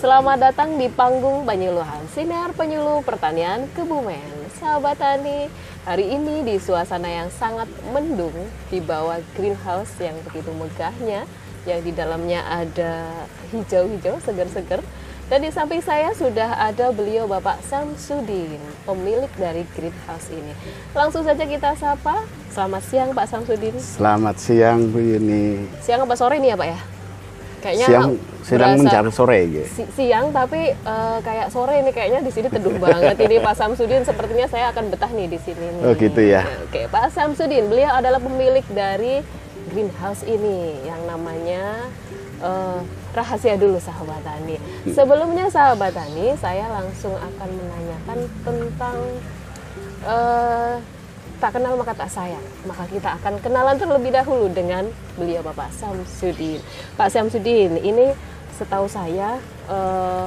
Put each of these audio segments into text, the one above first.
Selamat datang di panggung Banyuluhan, sinar penyuluh pertanian Kebumen. Sahabat Tani, hari ini di suasana yang sangat mendung di bawah greenhouse yang begitu megahnya, yang di dalamnya ada hijau-hijau segar-segar. Dan di samping saya sudah ada beliau Bapak Samsudin, pemilik dari greenhouse ini. Langsung saja kita sapa. Selamat siang Pak Samsudin. Selamat siang Bu Yuni. Siang apa sore nih ya Pak ya? Kayaknya siang sedang menjelang sore gitu. Si, siang tapi uh, kayak sore ini kayaknya di sini teduh banget ini Pak Samsudin sepertinya saya akan betah nih di sini nih. Oh gitu ya. Oke, Pak Samsudin, beliau adalah pemilik dari greenhouse ini yang namanya uh, rahasia dulu sahabat tani. Hmm. Sebelumnya sahabat tani, saya langsung akan menanyakan tentang uh, tak kenal maka tak sayang. Maka kita akan kenalan terlebih dahulu dengan beliau Bapak Samsudin. Pak Samsudin, ini setahu saya eh,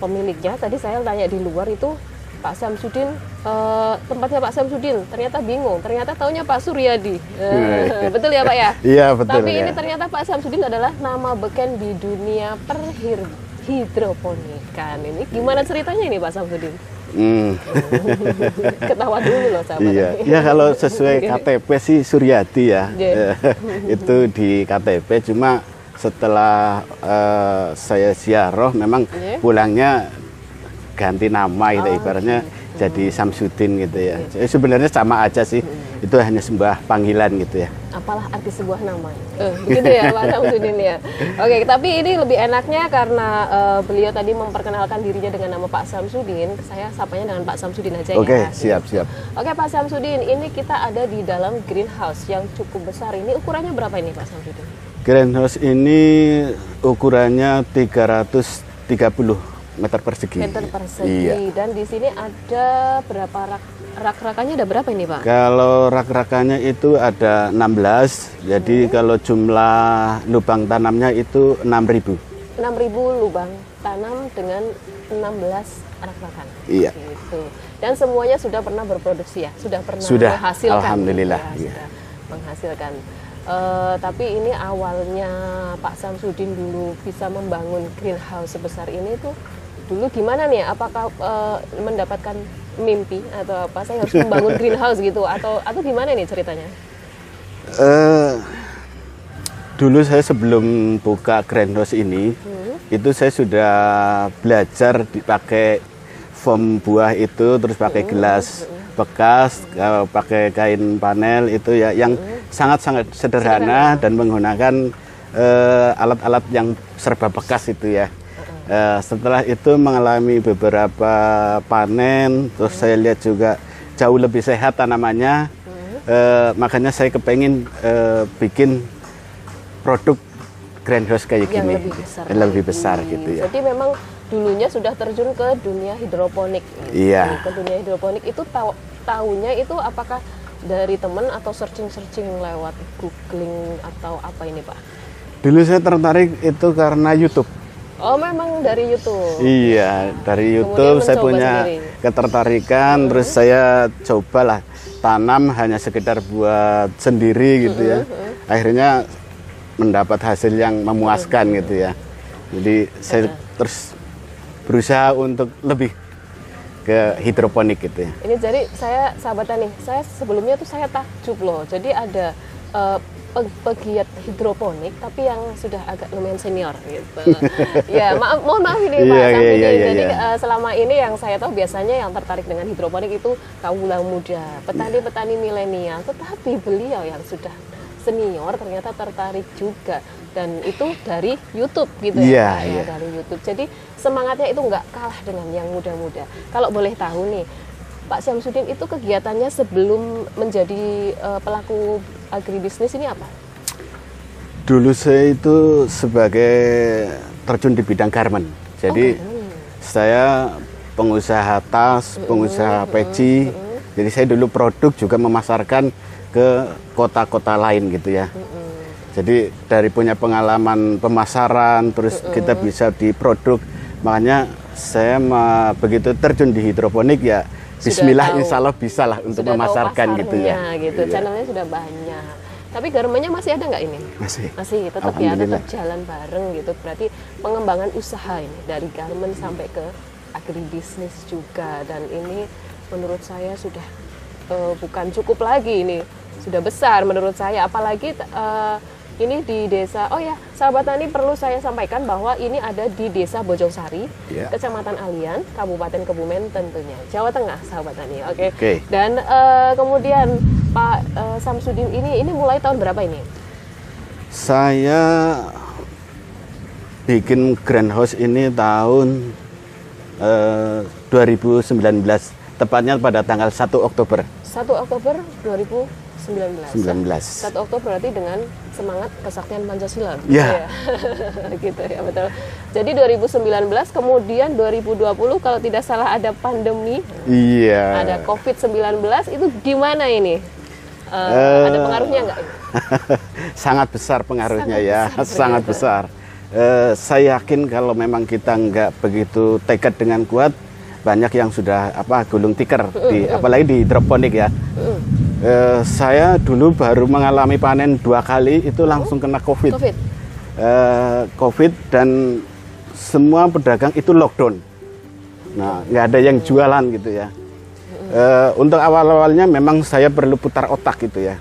pemiliknya tadi saya tanya di luar itu Pak Samsudin eh, tempatnya Pak Samsudin ternyata bingung. Ternyata taunya Pak Suryadi. Eh, betul ya Pak ya? Iya betul tapi ya. ini ternyata Pak Samsudin adalah nama beken di dunia perhir hidroponikan ini gimana ceritanya ini Pak Samsudin Hmm. Ketawa dulu loh sahabat. Iya, ya kalau sesuai KTP sih Suryati ya. Yeah. itu di KTP cuma setelah uh, saya siaroh memang yeah. pulangnya ganti nama gitu oh, ibaratnya gitu. Jadi Samsudin gitu ya. Yeah. Sebenarnya sama aja sih. Hmm itu hanya sebuah panggilan gitu ya. Apalah arti sebuah nama? Uh, begitu ya Pak Samsudin ya. Oke, tapi ini lebih enaknya karena uh, beliau tadi memperkenalkan dirinya dengan nama Pak Samsudin, saya sapanya dengan Pak Samsudin aja Oke, ya. Oke, siap siap. Oke Pak Samsudin, ini kita ada di dalam greenhouse yang cukup besar. Ini ukurannya berapa ini Pak Samsudin? Greenhouse ini ukurannya 330 meter persegi. Meter persegi. Iya. Dan di sini ada berapa rak rak-rakannya ada berapa ini, Pak? Kalau rak-rakannya itu ada 16. Jadi hmm. kalau jumlah lubang tanamnya itu 6000. 6000 lubang tanam dengan 16 rak-rakan. Iya. Gitu. Dan semuanya sudah pernah berproduksi ya? Sudah pernah sudah, menghasilkan. Alhamdulillah. Ya, iya. Sudah menghasilkan. Uh, tapi ini awalnya Pak Samsudin dulu bisa membangun greenhouse sebesar ini tuh dulu gimana nih apakah uh, mendapatkan mimpi atau apa saya harus membangun greenhouse gitu atau atau gimana nih ceritanya uh, dulu saya sebelum buka greenhouse ini hmm. itu saya sudah belajar dipakai foam buah itu terus pakai hmm. gelas hmm. bekas uh, pakai kain panel itu ya yang hmm. sangat-sangat hmm. sederhana, sederhana dan menggunakan alat-alat uh, yang serba bekas itu ya Uh, setelah itu mengalami beberapa panen, terus hmm. saya lihat juga jauh lebih sehat tanamannya. Hmm. Uh, makanya saya kepengen uh, bikin produk greenhouse kayak yang gini, lebih besar, lebih besar hmm. gitu ya. Jadi memang dulunya sudah terjun ke dunia hidroponik. Iya. Ke dunia hidroponik itu tahu tahunya itu apakah dari teman atau searching-searching lewat googling atau apa ini Pak? Dulu saya tertarik itu karena YouTube. Oh memang dari YouTube. Iya dari YouTube saya punya sendiri. ketertarikan, hmm. terus saya cobalah tanam hanya sekedar buat sendiri gitu ya. Hmm. hmm. Akhirnya mendapat hasil yang memuaskan hmm. gitu ya. Jadi saya hmm. terus berusaha untuk lebih ke hidroponik gitu ya. Ini jadi saya sahabat nih, saya sebelumnya tuh saya takjub loh. Jadi ada uh, pegiat hidroponik tapi yang sudah agak lumayan senior gitu. ya maaf mohon maaf ini Pak yeah, yeah, yeah, yeah, Jadi yeah. Uh, selama ini yang saya tahu biasanya yang tertarik dengan hidroponik itu kaum muda, petani-petani milenial. Tetapi beliau yang sudah senior ternyata tertarik juga dan itu dari YouTube gitu yeah, ya, yeah. ya dari YouTube. Jadi semangatnya itu nggak kalah dengan yang muda-muda. Kalau boleh tahu nih Pak Syamsuddin itu kegiatannya sebelum menjadi uh, pelaku agribisnis ini apa? Dulu saya itu sebagai terjun di bidang garment. Jadi oh, saya pengusaha tas, pengusaha peci. Jadi saya dulu produk juga memasarkan ke kota-kota lain gitu ya. Jadi dari punya pengalaman pemasaran, terus kita bisa di produk. Makanya saya begitu terjun di hidroponik ya Bismillah tahu, insya Allah bisa lah untuk memasarkan gitu ya. gitu. Iya. Channelnya sudah banyak. Tapi garmennya masih ada nggak ini? Masih. Masih tetap ya tetap jalan bareng gitu. Berarti pengembangan usaha ini dari garmen sampai ke agribisnis juga dan ini menurut saya sudah eh, bukan cukup lagi ini sudah besar menurut saya apalagi eh, ini di desa oh ya sahabat tani perlu saya sampaikan bahwa ini ada di desa Bojongsari Ya. kecamatan Alian Kabupaten Kebumen tentunya Jawa Tengah sahabat tani oke Oke. dan eh, kemudian Pak eh, Samsudin ini ini mulai tahun berapa ini Saya bikin greenhouse ini tahun eh, 2019, tepatnya pada tanggal 1 Oktober 1 Oktober 2019 19. 1 Oktober berarti dengan semangat kesaktian Pancasila. Ya. gitu ya, betul. Jadi 2019 kemudian 2020 kalau tidak salah ada pandemi, Iya. ada COVID-19 itu gimana ini? Eh, Eh, ada pengaruhnya nggak? sangat besar pengaruhnya Sangat ya, besar sangat ternyata. besar. Eh, saya yakin kalau memang kita nggak begitu tekad dengan kuat, banyak yang sudah apa gulung tikar, di, apalagi di hidroponik ya. Eh, saya dulu baru mengalami panen dua kali itu langsung kena COVID. COVID. Eh, COVID dan semua pedagang itu lockdown. Nah, nggak ada yang jualan gitu ya. Eh, untuk awal-awalnya memang saya perlu putar otak gitu ya.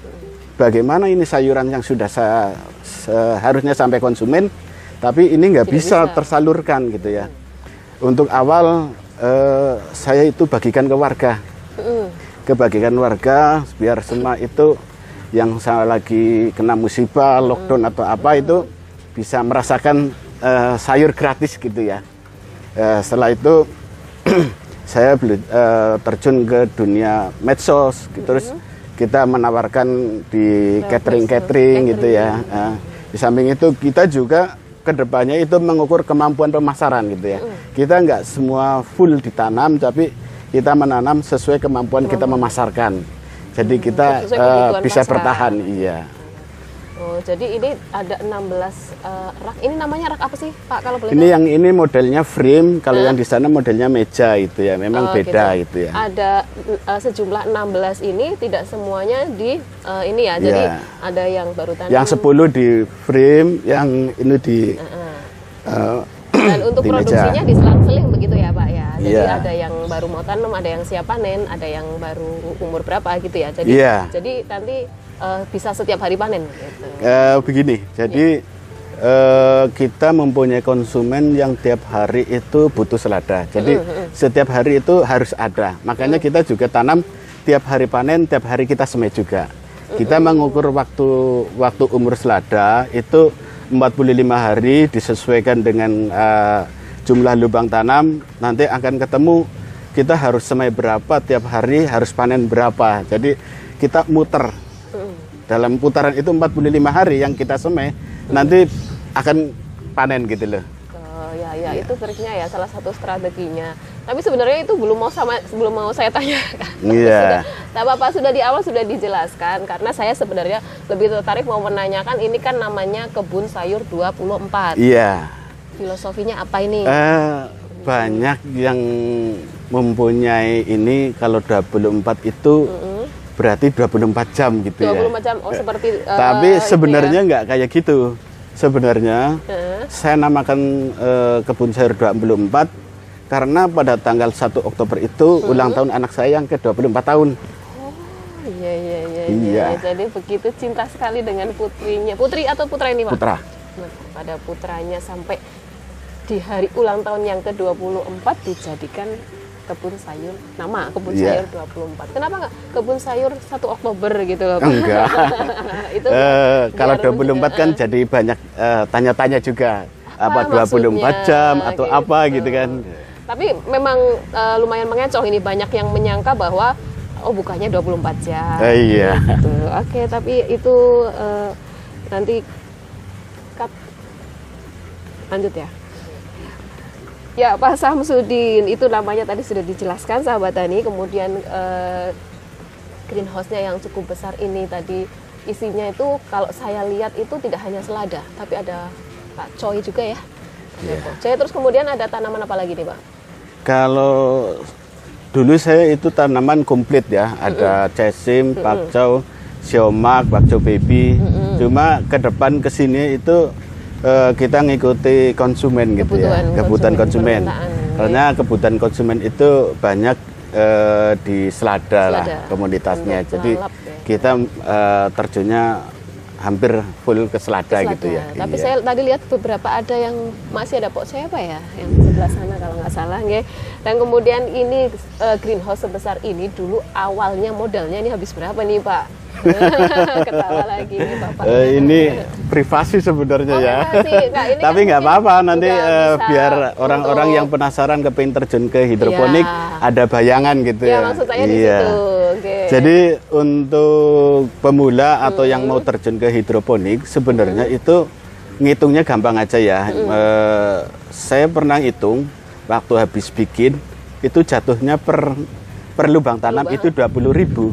Bagaimana ini sayuran yang sudah saya seharusnya sampai konsumen, tapi ini nggak bisa, bisa. tersalurkan gitu ya. Untuk awal eh, saya itu bagikan ke warga, Mm. Kebagikan warga biar semua itu yang saya lagi kena musibah, lockdown atau apa itu bisa merasakan eh, sayur gratis gitu ya. Eh, setelah itu saya beli, eh, terjun ke dunia medsos, gitu. terus kita menawarkan di Lewat catering medsos, catering gitu ya. Eh, di samping itu kita juga ke depannya itu mengukur kemampuan pemasaran gitu ya. Kita nggak semua full ditanam, tapi kita menanam sesuai kemampuan kita memasarkan. Jadi kita kebutuhan bisa pasar. bertahan, iya. Oh, jadi ini ada 16 eh, rak. Ini namanya rak apa sih, Pak? Kalau boleh Ini tahu? yang ini modelnya frame, kalau yang di sana modelnya meja itu ya. Memang Oh, beda gitu. itu ya. Ada uh, sejumlah 16 ini tidak semuanya di uh, ini ya. Jadi Iya. ada yang baru tanam. Yang 10 di frame, yang ini di Heeh. eh, Dan untuk di meja. produksinya diselang-seling begitu ya, Pak ya. Jadi Iya. ada yang baru mau tanam, ada yang siap panen, ada yang baru umur berapa gitu ya. Jadi Iya. jadi nanti uh, bisa setiap hari panen gitu. Eh, begini, jadi eh, kita mempunyai konsumen yang tiap hari itu butuh selada. Jadi setiap hari itu harus ada. Makanya kita juga tanam tiap hari panen, tiap hari kita semai juga. Kita mengukur waktu waktu umur selada itu 45 hari disesuaikan dengan eh, jumlah lubang tanam. Nanti akan ketemu kita harus semai berapa tiap hari, harus panen berapa. Jadi kita muter dalam putaran itu 45 hari yang kita semai nanti akan panen gitu loh. Iya. itu triknya ya salah satu strateginya. Tapi sebenarnya itu belum mau sama belum mau saya tanyakan. Iya. Sudah, tak apa-apa sudah di awal sudah dijelaskan karena saya sebenarnya lebih tertarik mau menanyakan ini kan namanya kebun sayur 24. Iya. Filosofinya apa ini? Eh, banyak yang mempunyai ini kalau 24 itu berarti 24 jam gitu ya. 20 macam oh seperti eh, Tapi sebenarnya ya. nggak kayak gitu. Sebenarnya Heeh. saya namakan eh, kebun sayur 24 karena pada tanggal 1 Oktober itu ulang tahun anak saya yang ke-24 tahun. Oh, iya iya iya iya. Iya. Jadi begitu cinta sekali dengan putrinya. Putri atau putra ini, Pak? Putra. Nah, pada putranya sampai di hari ulang tahun yang ke-24 dijadikan kebun sayur nama kebun Iya. sayur 24. Kenapa nggak kebun sayur 1 Oktober gitu loh? Pak? Enggak. itu Eh, kalau biar 24 kan jadi banyak eh, tanya-tanya juga. Apa, Apa 24 maksudnya? jam atau Gitu. apa gitu kan. Tapi memang eh, lumayan mengecoh ini banyak yang menyangka bahwa oh bukannya 24 jam. Eh, iya. Gitu. Oke, tapi itu eh, nanti cut. lanjut ya. Ya, Pak Samsudin itu namanya tadi sudah dijelaskan sahabat tani. Kemudian eh, greenhouse-nya yang cukup besar ini tadi isinya itu kalau saya lihat itu tidak hanya selada, tapi ada Pak Choi juga ya. Ada Iya. Pak Choi. Terus kemudian ada tanaman apa lagi nih, Pak? Kalau dulu saya itu tanaman komplit ya, ada cesim, pakcow, siomak, bakso baby. Cuma ke depan ke sini itu eh, kita ngikuti konsumen gitu ya, Kebutuhan kebutuhan konsumen. Karena kebutuhan konsumen itu banyak eh, di selada, lah Selada. komunitasnya. Untuk Jadi ya. kita eh, terjunnya hampir full ke selada, Selada. gitu ya. Tapi Iya. saya tadi lihat beberapa ada yang masih ada pok siapa ya yang sebelah sana kalau nggak salah nggih. Dan kemudian ini eh, greenhouse sebesar ini dulu awalnya modalnya ini habis berapa nih Pak? Ketawa lagi nih Bapak. Eh, ini privasi sebenarnya Oh, ya. Nggak, ini Tapi kan nggak mungkin apa-apa nanti bisa biar orang-orang yang penasaran kepingin terjun ke hidroponik Iya. ada bayangan gitu Ya ya. maksud saya di Iya. situ. Oke. Jadi untuk pemula atau yang mau terjun ke hidroponik sebenarnya itu ngitungnya gampang aja ya. Eh, saya pernah hitung waktu habis bikin itu jatuhnya per per lubang tanam Lubang. itu 20.000 ribu.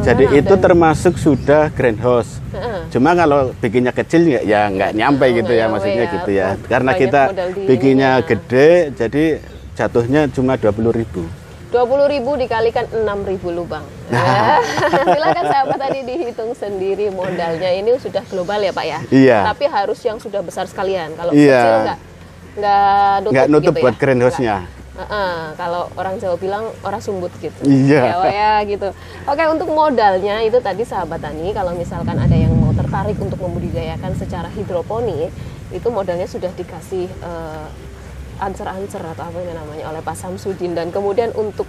Jadi tanam itu dan- termasuk sudah greenhouse. Heeh. Cuma kalau bikinnya kecil ya, ya nggak nyampe Oh, gitu ya maksudnya ya. gitu ya. Karena banyak kita bikinnya gede, jadi jatuhnya cuma 20.000 ribu. 20 ribu dikalikan 6 ribu lubang. Ya. Silakan sahabat tadi dihitung sendiri modalnya. Ini sudah global ya Pak ya? Iya. Tapi harus yang sudah besar sekalian. Kalau Iya. kecil nggak nggak nutup, Nggak nutup gitu buat ya? greenhouse-nya. Heeh, kalau orang Jawa bilang orang sumbut gitu. Iya. Ya, ya gitu. Oke untuk modalnya itu tadi sahabat tani kalau misalkan ada yang mau tertarik untuk membudidayakan secara hidroponik itu modalnya sudah dikasih eh, answer-answer atau apa ini namanya oleh Pak Samsudin. Dan kemudian untuk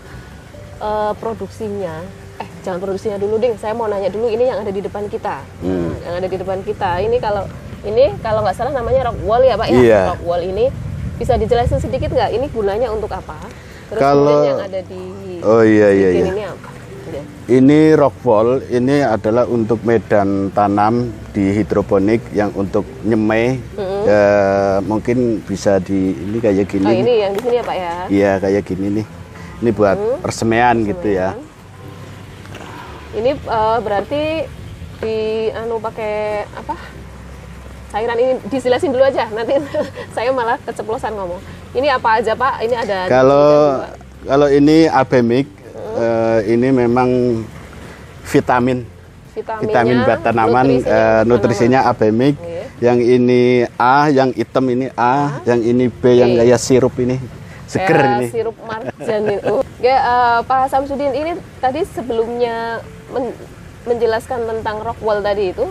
eh, produksinya eh jangan produksinya dulu ding. Saya mau nanya dulu ini yang ada di depan kita. Nah, yang ada di depan kita. Ini kalau ini kalau nggak salah namanya rock wall ya pak ya? Iya. rock wall ini. Bisa dijelasin sedikit nggak? Ini gunanya untuk apa? Terus Kalau- yang ada di Oh iya iya iya. ini apa. Ini rock wall ini adalah untuk medan tanam di hidroponik yang untuk nyemai eh, mungkin bisa di ini kayak gini. oh ini yang di sini ya pak ya? Iya kayak gini nih. Ini buat persemaian gitu ya. ini eh, berarti di anu pakai apa? Cairan ini dijelasin dulu aja. Nanti saya malah keceplosan ngomong. Ini apa aja pak? Ini ada Kalau kalau ini abemik eh, ini memang vitamin vitaminnya, vitamin buat tanaman nutrisinya, eh, nutrisinya abemik. Oke. Yang ini A, yang hitam ini A, yang ini B yang Oke. kayak sirup ini. Seger Kayak ini. sirup marjan ini. Oh. Ya, eh, Pak Samsudin ini tadi sebelumnya men- menjelaskan tentang rockwall tadi itu,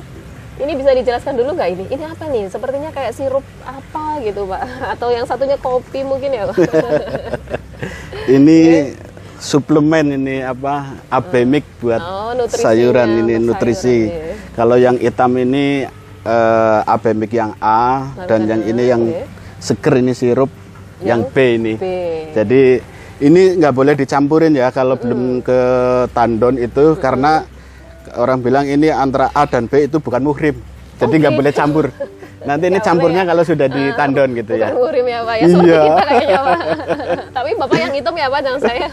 ini bisa dijelaskan dulu nggak ini? Ini apa nih? Sepertinya kayak sirup apa gitu Pak? Atau yang satunya kopi mungkin ya Pak? Ini suplemen ini apa? Abemik buat Oh, nutrisinya, sayuran ini nutrisi. sayuran, iya. Kalau yang hitam ini eh, abemik yang A dan yang ini yang oke. seger ini sirup yang, Yang B ini. B. Jadi ini nggak boleh dicampurin ya kalau belum ke tandon itu karena orang bilang ini antara A dan B itu bukan muhrim. Jadi nggak boleh campur. Nanti ini Nggak campurnya ya? kalau sudah di tandon gitu Bukan ya. murim ya Pak ya, seperti Iya. kita kayaknya Pak. Tapi Bapak yang hitam ya Pak, jangan saya.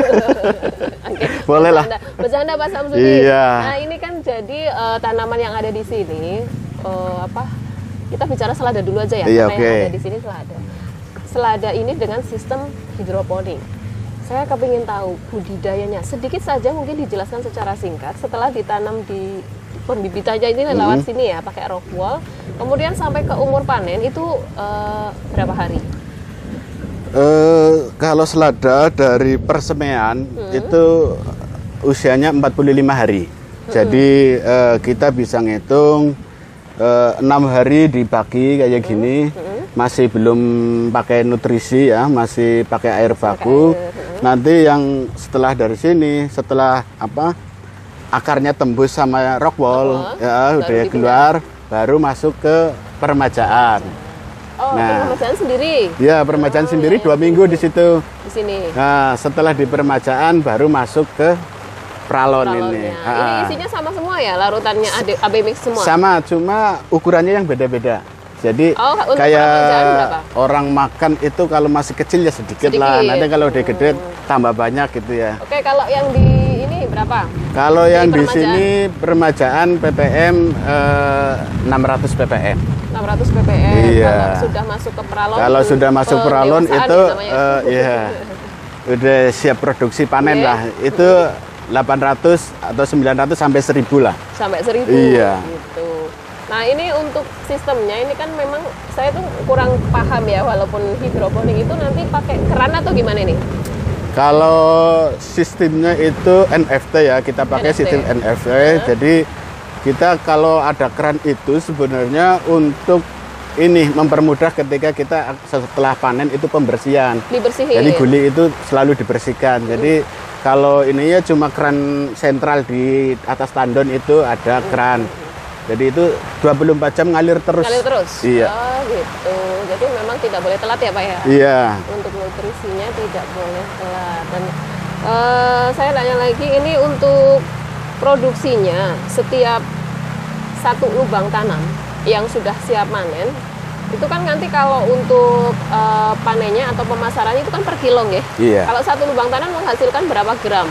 Oke, Boleh lah. bercanda. Pak Samsudin. Iya. Nah ini kan jadi eh, tanaman yang ada di sini, eh, apa? Kita bicara selada dulu aja ya, Iya, karena yang oke. ada di sini selada. Selada ini dengan sistem hidroponik. Saya kepingin tahu budidayanya. Sedikit saja mungkin dijelaskan secara singkat. Setelah ditanam di pembibit aja ini lewat Mm-hmm. sini ya, pakai rock wall. Kemudian sampai ke umur panen itu eh, berapa hari? Eh, kalau selada dari persemaian itu usianya 45 hari. Jadi eh, kita bisa ngitung enam hari dibagi kayak gini, masih belum pakai nutrisi ya, masih pakai air baku. Nanti yang setelah dari sini, setelah apa akarnya tembus sama rock wall, Rock wall, ya baru udah dipindah. keluar, baru masuk ke permajaan. Oh, Nah. permajaan sendiri Ya, permajaan sendiri dua minggu di situ. di sini. Nah, setelah di permajaan baru masuk ke pralon ini. Ini Ah. isinya sama semua ya, larutannya AD- AB mix semua. Sama, cuma ukurannya yang beda-beda. Jadi Oh, kayak orang makan itu kalau masih kecil ya sedikit, lah. Sedikit. Nanti kalau udah gede tambah banyak gitu ya. Oke, kalau yang di ini berapa? Kalau yang di sini permajaan ppm eh, 600 ppm. 600 ppm. Iya. Kalau sudah masuk ke peralon. Kalau sudah masuk peralon itu eh, ya udah siap produksi panen Oke. lah. Itu 800 atau 900 sampai 1000 lah. sampai 1000 Iya. gitu. Nah, ini untuk sistemnya ini kan memang saya tuh kurang paham ya walaupun hidroponik itu nanti pakai keran atau gimana nih? Kalau sistemnya itu NFT ya, kita pakai NFT. sistem NFT. Jadi kita kalau ada keran itu sebenarnya untuk ini mempermudah ketika kita setelah panen itu pembersihan. Dibersihin. Jadi guli itu selalu dibersihkan. Jadi kalau ini ya cuma keran sentral di atas tandon itu ada keran. Jadi itu 24 jam ngalir terus. Ngalir terus. Iya. Oh, gitu. Jadi memang tidak boleh telat ya, Pak ya? Iya. Untuk nutrisinya tidak boleh telat. Dan eh, saya tanya lagi ini untuk produksinya setiap satu lubang tanam yang sudah siap panen itu kan nanti kalau untuk eh, panennya atau pemasarannya itu kan per kilo ya. Iya. Kalau satu lubang tanam menghasilkan berapa gram?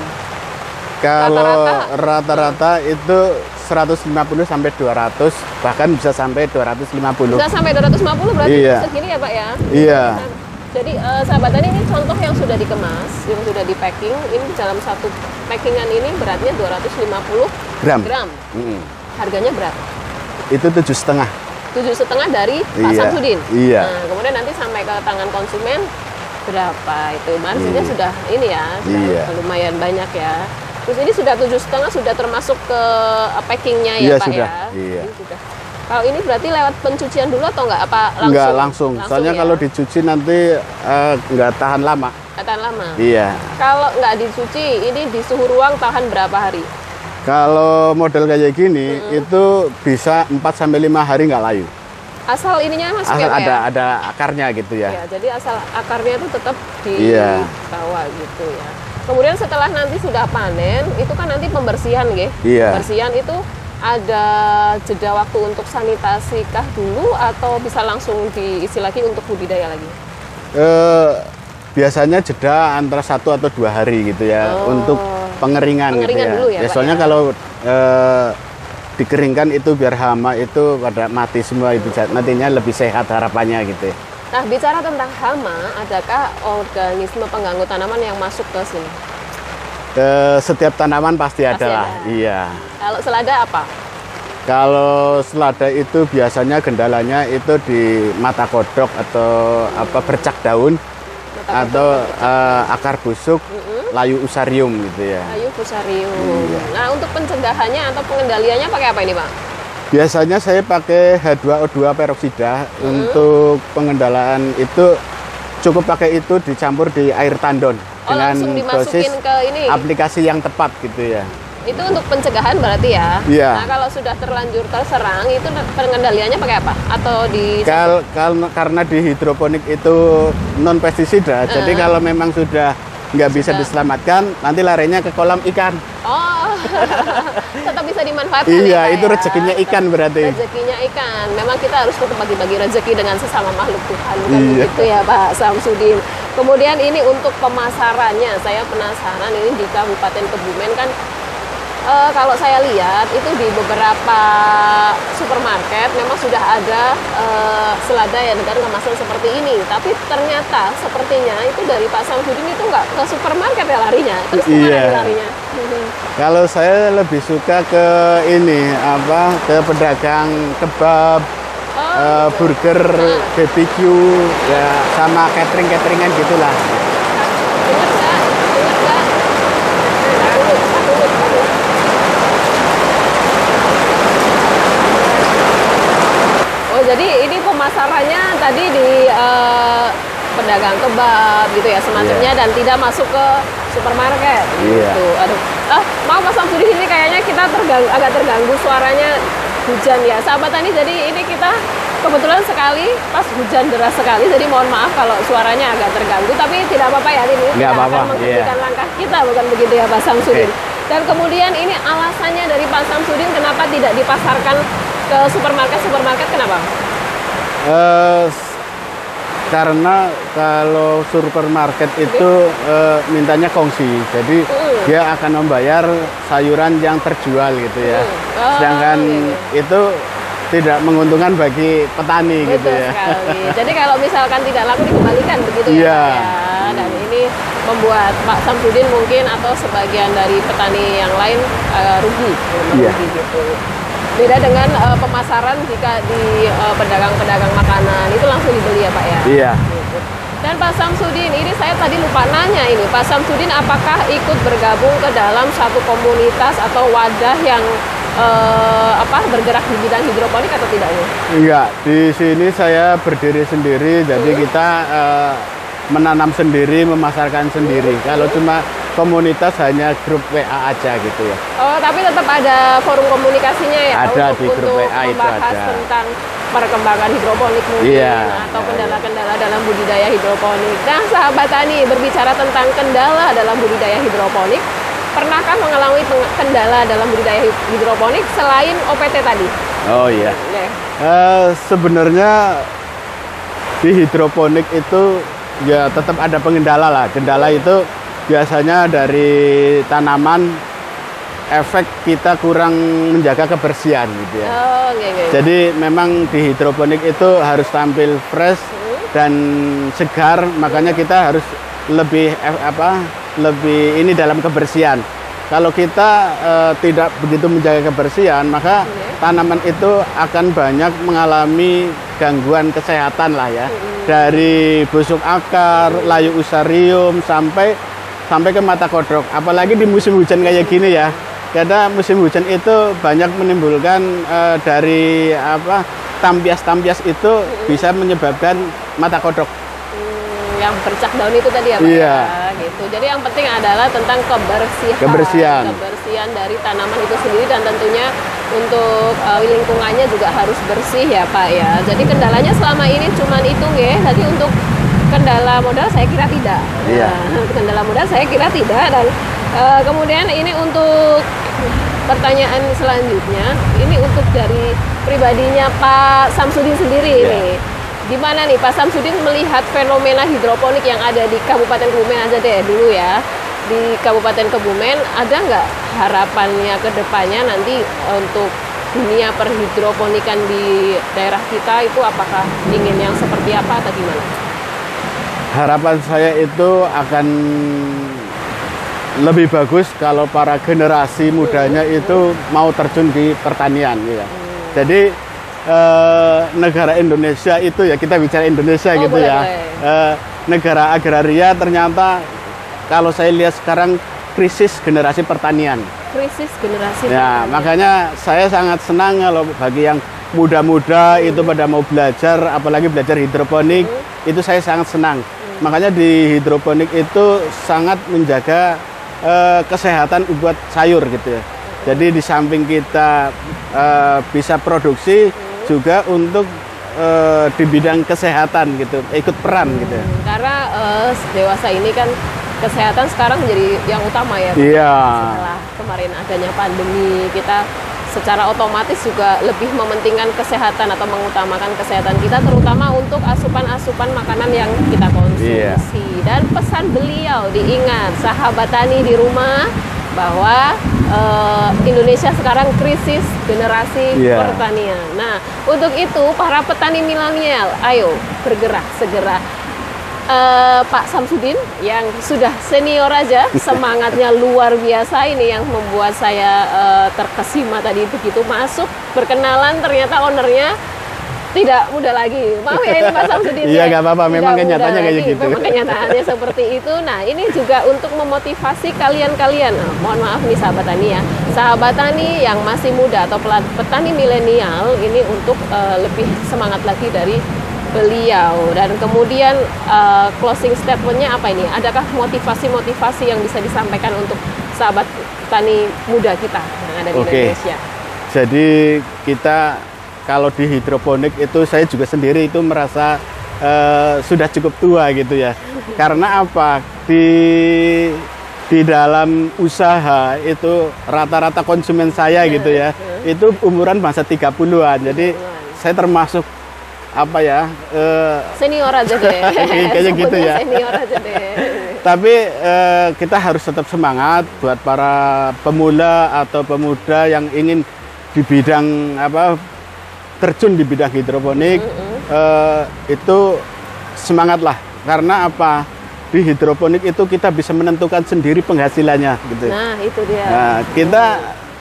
Kalau rata-rata itu 150 sampai 200 bahkan bisa sampai 250. Bisa sampai 250 berarti Iya. segini ya Pak ya? Iya. Jadi eh, sahabat tani ini contoh yang sudah dikemas, yang sudah di packing. Ini dalam satu packingan ini beratnya 250 Gram. gram. Mm. Harganya berapa? Itu tujuh setengah. Tujuh setengah dari Pak Iya, Samsudin. iya. Nah, kemudian nanti sampai ke tangan konsumen berapa itu? Marginnya Iya. sudah ini ya, sudah Iya. lumayan banyak ya. Terus ini sudah tujuh setengah sudah termasuk ke eh, packingnya ya Iya, Pak sudah. ya? Iya. Ini sudah. Kalau ini berarti lewat pencucian dulu atau enggak? Apa langsung? Enggak langsung. Soalnya ya? kalau dicuci nanti eh, nggak tahan lama. Nggak tahan lama. Iya. Kalau nggak dicuci, ini di suhu ruang tahan berapa hari? Kalau model kayak gini itu bisa 4 sampai 5 hari nggak layu. Asal ininya masuk Asal ya, Pak ada ya? ada akarnya gitu ya. Ya, jadi asal akarnya itu tetap di Iya. bawah gitu ya. Kemudian setelah nanti sudah panen, itu kan nanti pembersihan, nggih. Iya. Pembersihan itu ada jeda waktu untuk sanitasi kah dulu atau bisa langsung diisi lagi untuk budidaya lagi? Eh, biasanya jeda antara satu atau dua hari gitu ya Oh. untuk pengeringan, Pengeringan gitu ya. dulu ya, Pak, soalnya ya? kalau eh, dikeringkan itu biar hama itu pada mati semua itu nantinya lebih sehat harapannya gitu. ya. Nah, bicara tentang hama, adakah organisme pengganggu tanaman yang masuk ke sini? Eh, setiap tanaman pasti, Pasti ada lah. ada. Iya. Kalau selada apa? Kalau selada itu biasanya gendalanya itu di mata kodok atau apa bercak daun Mata atau eh, akar busuk, layu usarium gitu ya. Ayu fusarium. Iya. Nah, untuk pencegahannya atau pengendaliannya pakai apa ini, Pak? Biasanya saya pakai H2O2 peroksida untuk pengendalaan itu cukup pakai itu dicampur di air tandon Oh, dengan dosis ke ini. aplikasi yang tepat gitu ya. Itu untuk pencegahan berarti ya? Iya. Nah, kalau sudah terlanjur terserang, itu pengendaliannya pakai apa? Atau di... Kal kal- karena di hidroponik itu non pestisida, jadi kalau memang sudah nggak bisa Sudah. diselamatkan, nanti larinya ke kolam ikan. Oh, tetap bisa dimanfaatkan iya, ya, itu ya? rezekinya ikan berarti. Rezekinya ikan. Memang kita harus tetap bagi-bagi rezeki dengan sesama makhluk Tuhan. Kan Iya. begitu ya Pak Samsudin. Kemudian ini untuk pemasarannya, saya penasaran ini di Kabupaten Kebumen kan eh, kalau saya lihat itu di beberapa supermarket memang sudah ada eh, selada ya dengan kemasan seperti ini. Tapi ternyata sepertinya itu dari Pak Samsudin itu nggak ke supermarket ya larinya. Terus Iya. nih larinya? Kalau saya lebih suka ke ini apa ke pedagang kebab, Oh, gitu. burger, BBQ, ya sama catering cateringan gitulah. Dengar nggak? Dengar nggak? Takut, takut, takut. Oh jadi pemasarannya tadi di eh, pedagang kebab gitu ya semacamnya dan tidak masuk ke supermarket Iya. gitu. Aduh, ah mau Mas Samsudin ini kayaknya kita terganggu, agak terganggu suaranya hujan ya. Sahabat tani jadi ini kita kebetulan sekali pas hujan deras sekali jadi mohon maaf kalau suaranya agak terganggu tapi tidak apa-apa ya ini Nggak kita apa-apa, akan menghentikan iya. langkah kita bukan begitu ya Pak Samsudin. Oke. Dan kemudian ini alasannya dari Pak Samsudin kenapa tidak dipasarkan ke supermarket supermarket kenapa? Eh, s- karena kalau supermarket itu eh, mintanya kongsi, jadi Mm. dia akan membayar sayuran yang terjual gitu ya. Mm. Oh, Sedangkan iya, itu tidak menguntungkan bagi petani Betul gitu ya. sekali. Jadi kalau misalkan tidak laku dikembalikan begitu ya, Iya. Ya. Dan ini membuat Pak Samsudin mungkin atau sebagian dari petani yang lain eh, rugi, Iya. rugi gitu. Beda dengan eh, pemasaran jika di eh, pedagang-pedagang makanan itu langsung dibeli ya Pak ya. Iya. Gitu. Dan Pak Samsudin, ini saya tadi lupa nanya ini, Pak Samsudin apakah ikut bergabung ke dalam satu komunitas atau wadah yang eh, apa bergerak di bidang hidroponik atau tidak? Bu? Enggak, di sini saya berdiri sendiri, jadi kita eh, menanam sendiri, memasarkan sendiri. Kalau cuma komunitas hanya grup WA aja gitu ya. Oh, tapi tetap ada forum komunikasinya ya Ada untuk, di grup untuk WA itu membahas ada. tentang perkembangan hidroponik mungkin Iya, atau kendala-kendala dalam budidaya hidroponik. Nah, sahabat tani berbicara tentang kendala dalam budidaya hidroponik, pernahkah mengalami kendala dalam budidaya hid- hidroponik selain OPT tadi? Oh iya. Oke. Eh, sebenarnya di hidroponik itu ya tetap ada pengendala lah. Kendala itu biasanya dari tanaman efek kita kurang menjaga kebersihan gitu ya. Oh, oke, oke. Jadi memang di hidroponik itu harus tampil fresh dan segar, makanya kita harus lebih eh, apa? lebih ini dalam kebersihan. Kalau kita eh, tidak begitu menjaga kebersihan, maka tanaman itu akan banyak mengalami gangguan kesehatan lah ya. Dari busuk akar, layu usarium sampai sampai ke mata kodok. Apalagi di musim hujan kayak gini ya. Karena musim hujan itu banyak menimbulkan eh, dari apa tampias-tampias itu bisa menyebabkan mata kodok. Hmm, yang bercak daun itu tadi ya Pak Iya. ya, gitu. Jadi yang penting adalah tentang kebersihan. Kebersihan. Kebersihan dari tanaman itu sendiri dan tentunya untuk uh, lingkungannya juga harus bersih ya Pak ya. Jadi kendalanya selama ini cuman itu ya. Tadi untuk kendala modal saya kira tidak. Iya. Nah, kendala modal saya kira tidak dan uh, kemudian ini untuk pertanyaan selanjutnya ini untuk dari pribadinya Pak Samsudin sendiri Iya. ini. Gimana nih Pak Samsudin melihat fenomena hidroponik yang ada di Kabupaten Kebumen aja deh dulu ya. Di Kabupaten Kebumen ada nggak harapannya ke depannya nanti untuk dunia perhidroponikan di daerah kita itu apakah ingin yang seperti apa atau gimana? Harapan saya itu akan lebih bagus kalau para generasi mudanya itu mau terjun di pertanian ya. Jadi eh, negara Indonesia itu ya kita bicara Indonesia Oh, gitu boleh, ya. boleh. Eh, negara agraria ternyata kalau saya lihat sekarang krisis generasi pertanian. Krisis generasi. Ya, pertanian. makanya saya sangat senang kalau bagi yang muda-muda itu pada mau belajar, apalagi belajar hidroponik, itu saya sangat senang. Makanya di hidroponik itu sangat menjaga eh, kesehatan buat sayur gitu ya. Jadi di samping kita eh, bisa produksi, juga untuk eh, di bidang kesehatan gitu, ikut peran gitu ya. Hmm, Karena eh, dewasa ini kan kesehatan sekarang menjadi yang utama ya. Iya. Setelah kemarin adanya pandemi, kita secara otomatis juga lebih mementingkan kesehatan atau mengutamakan kesehatan kita, terutama untuk asupan-asupan makanan yang kita konsumsi. Iya. Dan pesan beliau diingat, sahabat tani di rumah, bahwa eh, Indonesia sekarang krisis generasi Iya. pertanian. Nah, untuk itu para petani milenial, ayo bergerak segera. Eh, Pak Samsudin yang sudah senior aja, semangatnya luar biasa ini yang membuat saya eh, terkesima tadi begitu masuk berkenalan ternyata ownernya tidak muda lagi. Maaf ya ini Pak Samsudin. Iya, ya. nggak apa-apa. Memang kenyataannya kayak gitu. Memang kenyataannya seperti itu. Nah, ini juga untuk memotivasi kalian-kalian. Nah, mohon maaf nih sahabat tani ya. Sahabat tani yang masih muda atau petani milenial ini untuk eh, lebih semangat lagi dari beliau dan kemudian eh, closing statementnya apa ini? Adakah motivasi-motivasi yang bisa disampaikan untuk sahabat tani muda kita yang ada di Oke. Indonesia? Jadi kita kalau di hidroponik itu saya juga sendiri itu merasa eh, sudah cukup tua gitu ya. Karena apa? Di di dalam usaha itu rata-rata konsumen saya gitu ya. Itu umuran masa 30-an. Jadi saya termasuk apa ya? eh, Senior aja deh. Kayaknya gitu ya. Senior aja deh. Tapi eh, kita harus tetap semangat buat para pemula atau pemuda yang ingin di bidang apa terjun di bidang hidroponik eh, itu semangatlah karena apa di hidroponik itu kita bisa menentukan sendiri penghasilannya gitu. Nah, itu dia. Nah, kita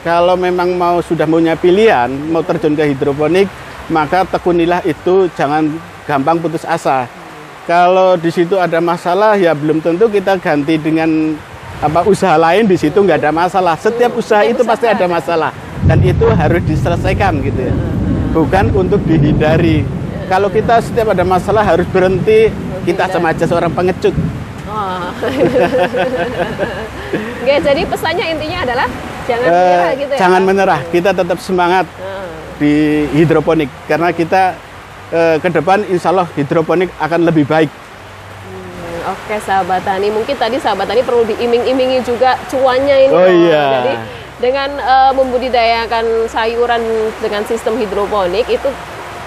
kalau memang mau sudah punya pilihan mau terjun ke hidroponik, maka tekunilah itu jangan gampang putus asa. Kalau di situ ada masalah ya belum tentu kita ganti dengan apa usaha lain di situ nggak ada masalah. Setiap usaha itu pasti ada masalah dan itu harus diselesaikan gitu ya. Bukan untuk dihindari. Kalau kita setiap ada masalah harus berhenti, kita sama aja seorang pengecut. Oh. Oke, jadi pesannya intinya adalah jangan Eh, menyerah gitu ya. jangan menyerah, kita tetap semangat di hidroponik karena kita eh, ke depan insya Allah hidroponik akan lebih baik. hmm, Oke sahabat tani, mungkin tadi sahabat tani perlu diiming-imingi juga cuannya ini. Oh, iya. Jadi dengan eh, membudidayakan sayuran dengan sistem hidroponik itu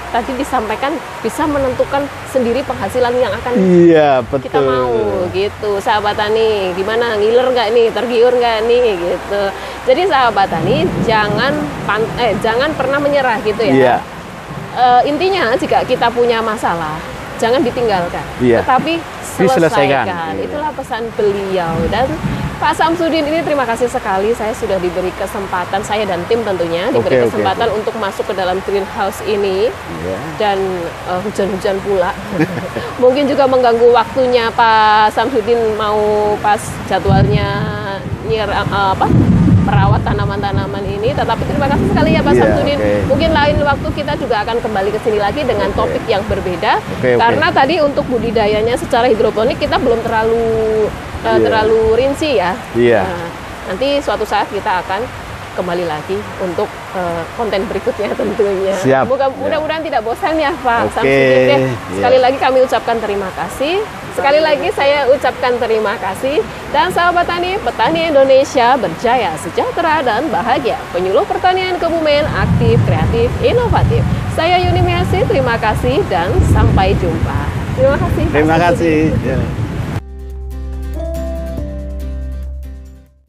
tadi disampaikan bisa menentukan sendiri penghasilan yang akan Iya betul. kita mau gitu sahabat tani gimana ngiler nggak nih tergiur nggak nih gitu jadi sahabat tani jangan pan- eh jangan pernah menyerah gitu ya Iya. Eh, intinya jika kita punya masalah jangan ditinggalkan Iya. tetapi Diselesaikan. selesaikan Iya. itulah pesan beliau dan Pak Samsudin ini terima kasih sekali saya sudah diberi kesempatan saya dan tim tentunya diberi Oke, oke, kesempatan untuk masuk ke dalam greenhouse ini Iya. dan eh, hujan-hujan pula. Mungkin juga mengganggu waktunya Pak Samsudin mau pas jadwalnya nyir eh, apa? Merawat tanaman-tanaman ini. Tetapi terima kasih sekali ya Pak Iya, Samsudin. oke. Mungkin lain waktu kita juga akan kembali ke sini lagi dengan Oke. topik yang berbeda. Oke, oke. Karena tadi untuk budidayanya secara hidroponik kita belum terlalu eh, Iya. terlalu rinci ya. Iya. Nah, nanti suatu saat kita akan kembali lagi untuk eh, konten berikutnya tentunya. Siap. Ya. Mudah-mudahan tidak bosan ya Pak Oke, Samsudin. deh. ya. Sekali lagi kami ucapkan terima kasih. Sekali lagi saya ucapkan terima kasih. Dan sahabat tani, petani Indonesia berjaya, sejahtera, dan bahagia. Penyuluh pertanian Kebumen aktif, kreatif, inovatif. Saya Yuni Miasi, terima kasih dan sampai jumpa. Terima kasih. Terima kasih. Ya.